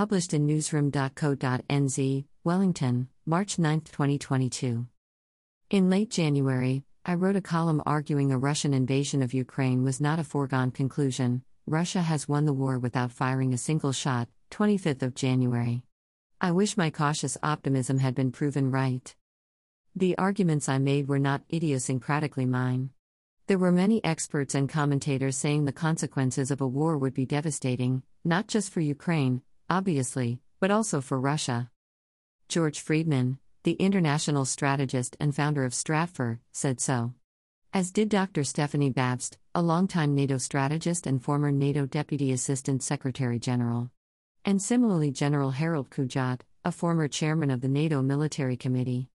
Published in newsroom.co.nz, Wellington, March 9, 2022. In late January, I wrote a column arguing a Russian invasion of Ukraine was not a foregone conclusion. Russia has won the war without firing a single shot, 25th of January. I wish my cautious optimism had been proven right. The arguments I made were not idiosyncratically mine. There were many experts and commentators saying the consequences of a war would be devastating, not just for Ukraine, obviously, but also for Russia. George Friedman, the international strategist and founder of Stratfor, said so. As did Dr. Stephanie Babst, a longtime NATO strategist and former NATO Deputy Assistant Secretary General. And similarly, General Harold Kujat, a former chairman of the NATO Military Committee.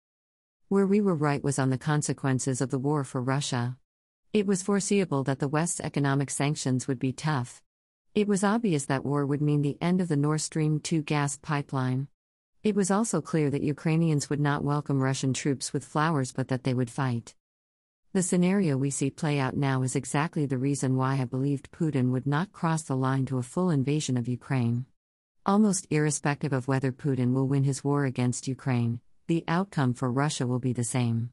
Where we were right was on the consequences of the war for Russia. It was foreseeable that the West's economic sanctions would be tough. It was obvious that war would mean the end of the Nord Stream 2 gas pipeline. It was also clear that Ukrainians would not welcome Russian troops with flowers but that they would fight. The scenario we see play out now is exactly the reason why I believed Putin would not cross the line to a full invasion of Ukraine. Almost irrespective of whether Putin will win his war against Ukraine, the outcome for Russia will be the same.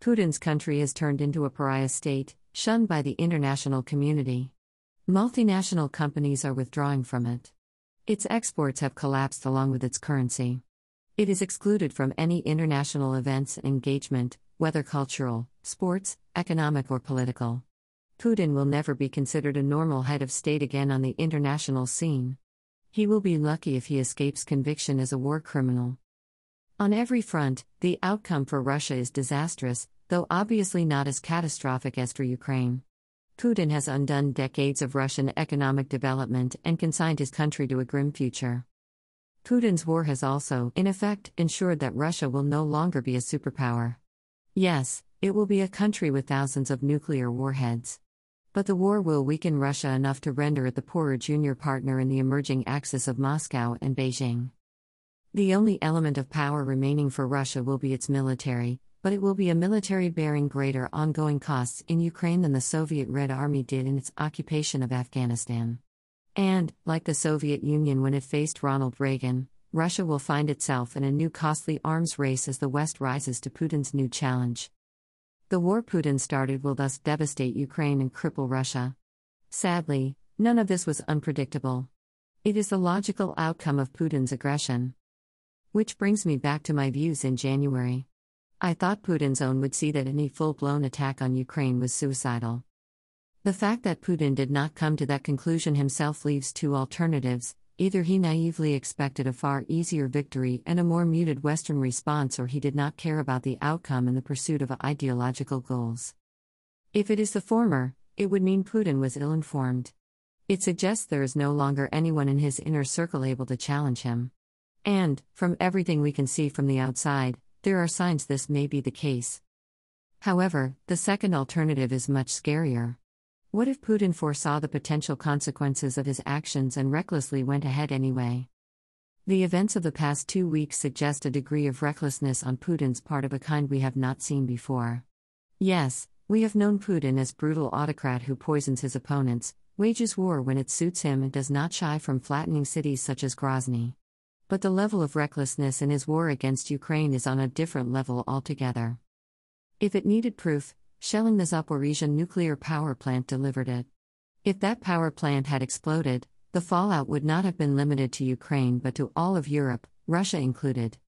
Putin's country has turned into a pariah state, shunned by the international community. Multinational companies are withdrawing from it. Its exports have collapsed along with its currency. It is excluded from any international events and engagement, whether cultural, sports, economic, or political. Putin will never be considered a normal head of state again on the international scene. He will be lucky if he escapes conviction as a war criminal. On every front, the outcome for Russia is disastrous, though obviously not as catastrophic as for Ukraine. Putin has undone decades of Russian economic development and consigned his country to a grim future. Putin's war has also, in effect, ensured that Russia will no longer be a superpower. Yes, it will be a country with thousands of nuclear warheads. But the war will weaken Russia enough to render it the poorer junior partner in the emerging axis of Moscow and Beijing. The only element of power remaining for Russia will be its military, but it will be a military bearing greater ongoing costs in Ukraine than the Soviet Red Army did in its occupation of Afghanistan. And, like the Soviet Union when it faced Ronald Reagan, Russia will find itself in a new costly arms race as the West rises to Putin's new challenge. The war Putin started will thus devastate Ukraine and cripple Russia. Sadly, none of this was unpredictable. It is the logical outcome of Putin's aggression. Which brings me back to my views in January. I thought Putin's own would see that any full blown attack on Ukraine was suicidal. The fact that Putin did not come to that conclusion himself leaves two alternatives either he naively expected a far easier victory and a more muted Western response, or he did not care about the outcome in the pursuit of ideological goals. If it is the former, it would mean Putin was ill informed. It suggests there is no longer anyone in his inner circle able to challenge him. And, from everything we can see from the outside, there are signs this may be the case. However, the second alternative is much scarier. What if Putin foresaw the potential consequences of his actions and recklessly went ahead anyway? The events of the past two weeks suggest a degree of recklessness on Putin's part of a kind we have not seen before. Yes, we have known Putin as brutal autocrat who poisons his opponents, wages war when it suits him and does not shy from flattening cities such as Grozny but the level of recklessness in his war against Ukraine is on a different level altogether. If it needed proof, shelling the Zaporizhia nuclear power plant delivered it. If that power plant had exploded, the fallout would not have been limited to Ukraine but to all of Europe, Russia included.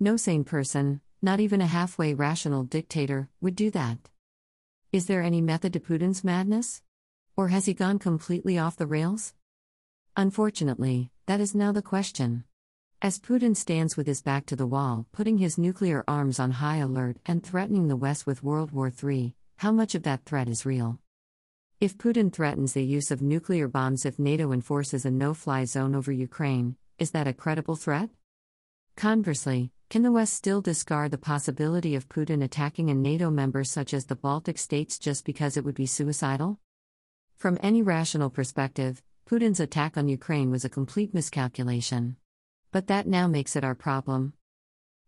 No sane person, not even a halfway rational dictator, would do that. Is there any method to Putin's madness? Or has he gone completely off the rails? Unfortunately, that is now the question. As Putin stands with his back to the wall, putting his nuclear arms on high alert and threatening the West with World War III, how much of that threat is real? If Putin threatens the use of nuclear bombs if NATO enforces a no fly zone over Ukraine, is that a credible threat? Conversely, can the West still discard the possibility of Putin attacking a NATO member such as the Baltic states just because it would be suicidal? From any rational perspective, Putin's attack on Ukraine was a complete miscalculation. But that now makes it our problem.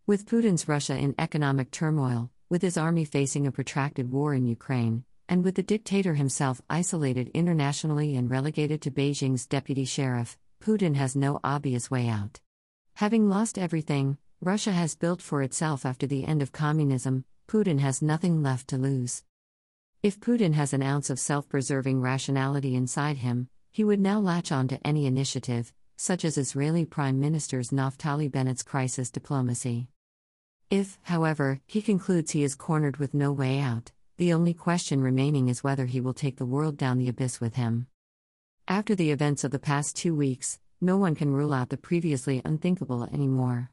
With Putin's Russia in economic turmoil, with his army facing a protracted war in Ukraine, and with the dictator himself isolated internationally and relegated to Beijing's deputy sheriff, Putin has no obvious way out. Having lost everything Russia has built for itself after the end of communism, Putin has nothing left to lose. If Putin has an ounce of self preserving rationality inside him, he would now latch on to any initiative, such as Israeli Prime Minister Naftali Bennett's crisis diplomacy. If, however, he concludes he is cornered with no way out, the only question remaining is whether he will take the world down the abyss with him. After the events of the past two weeks, no one can rule out the previously unthinkable anymore.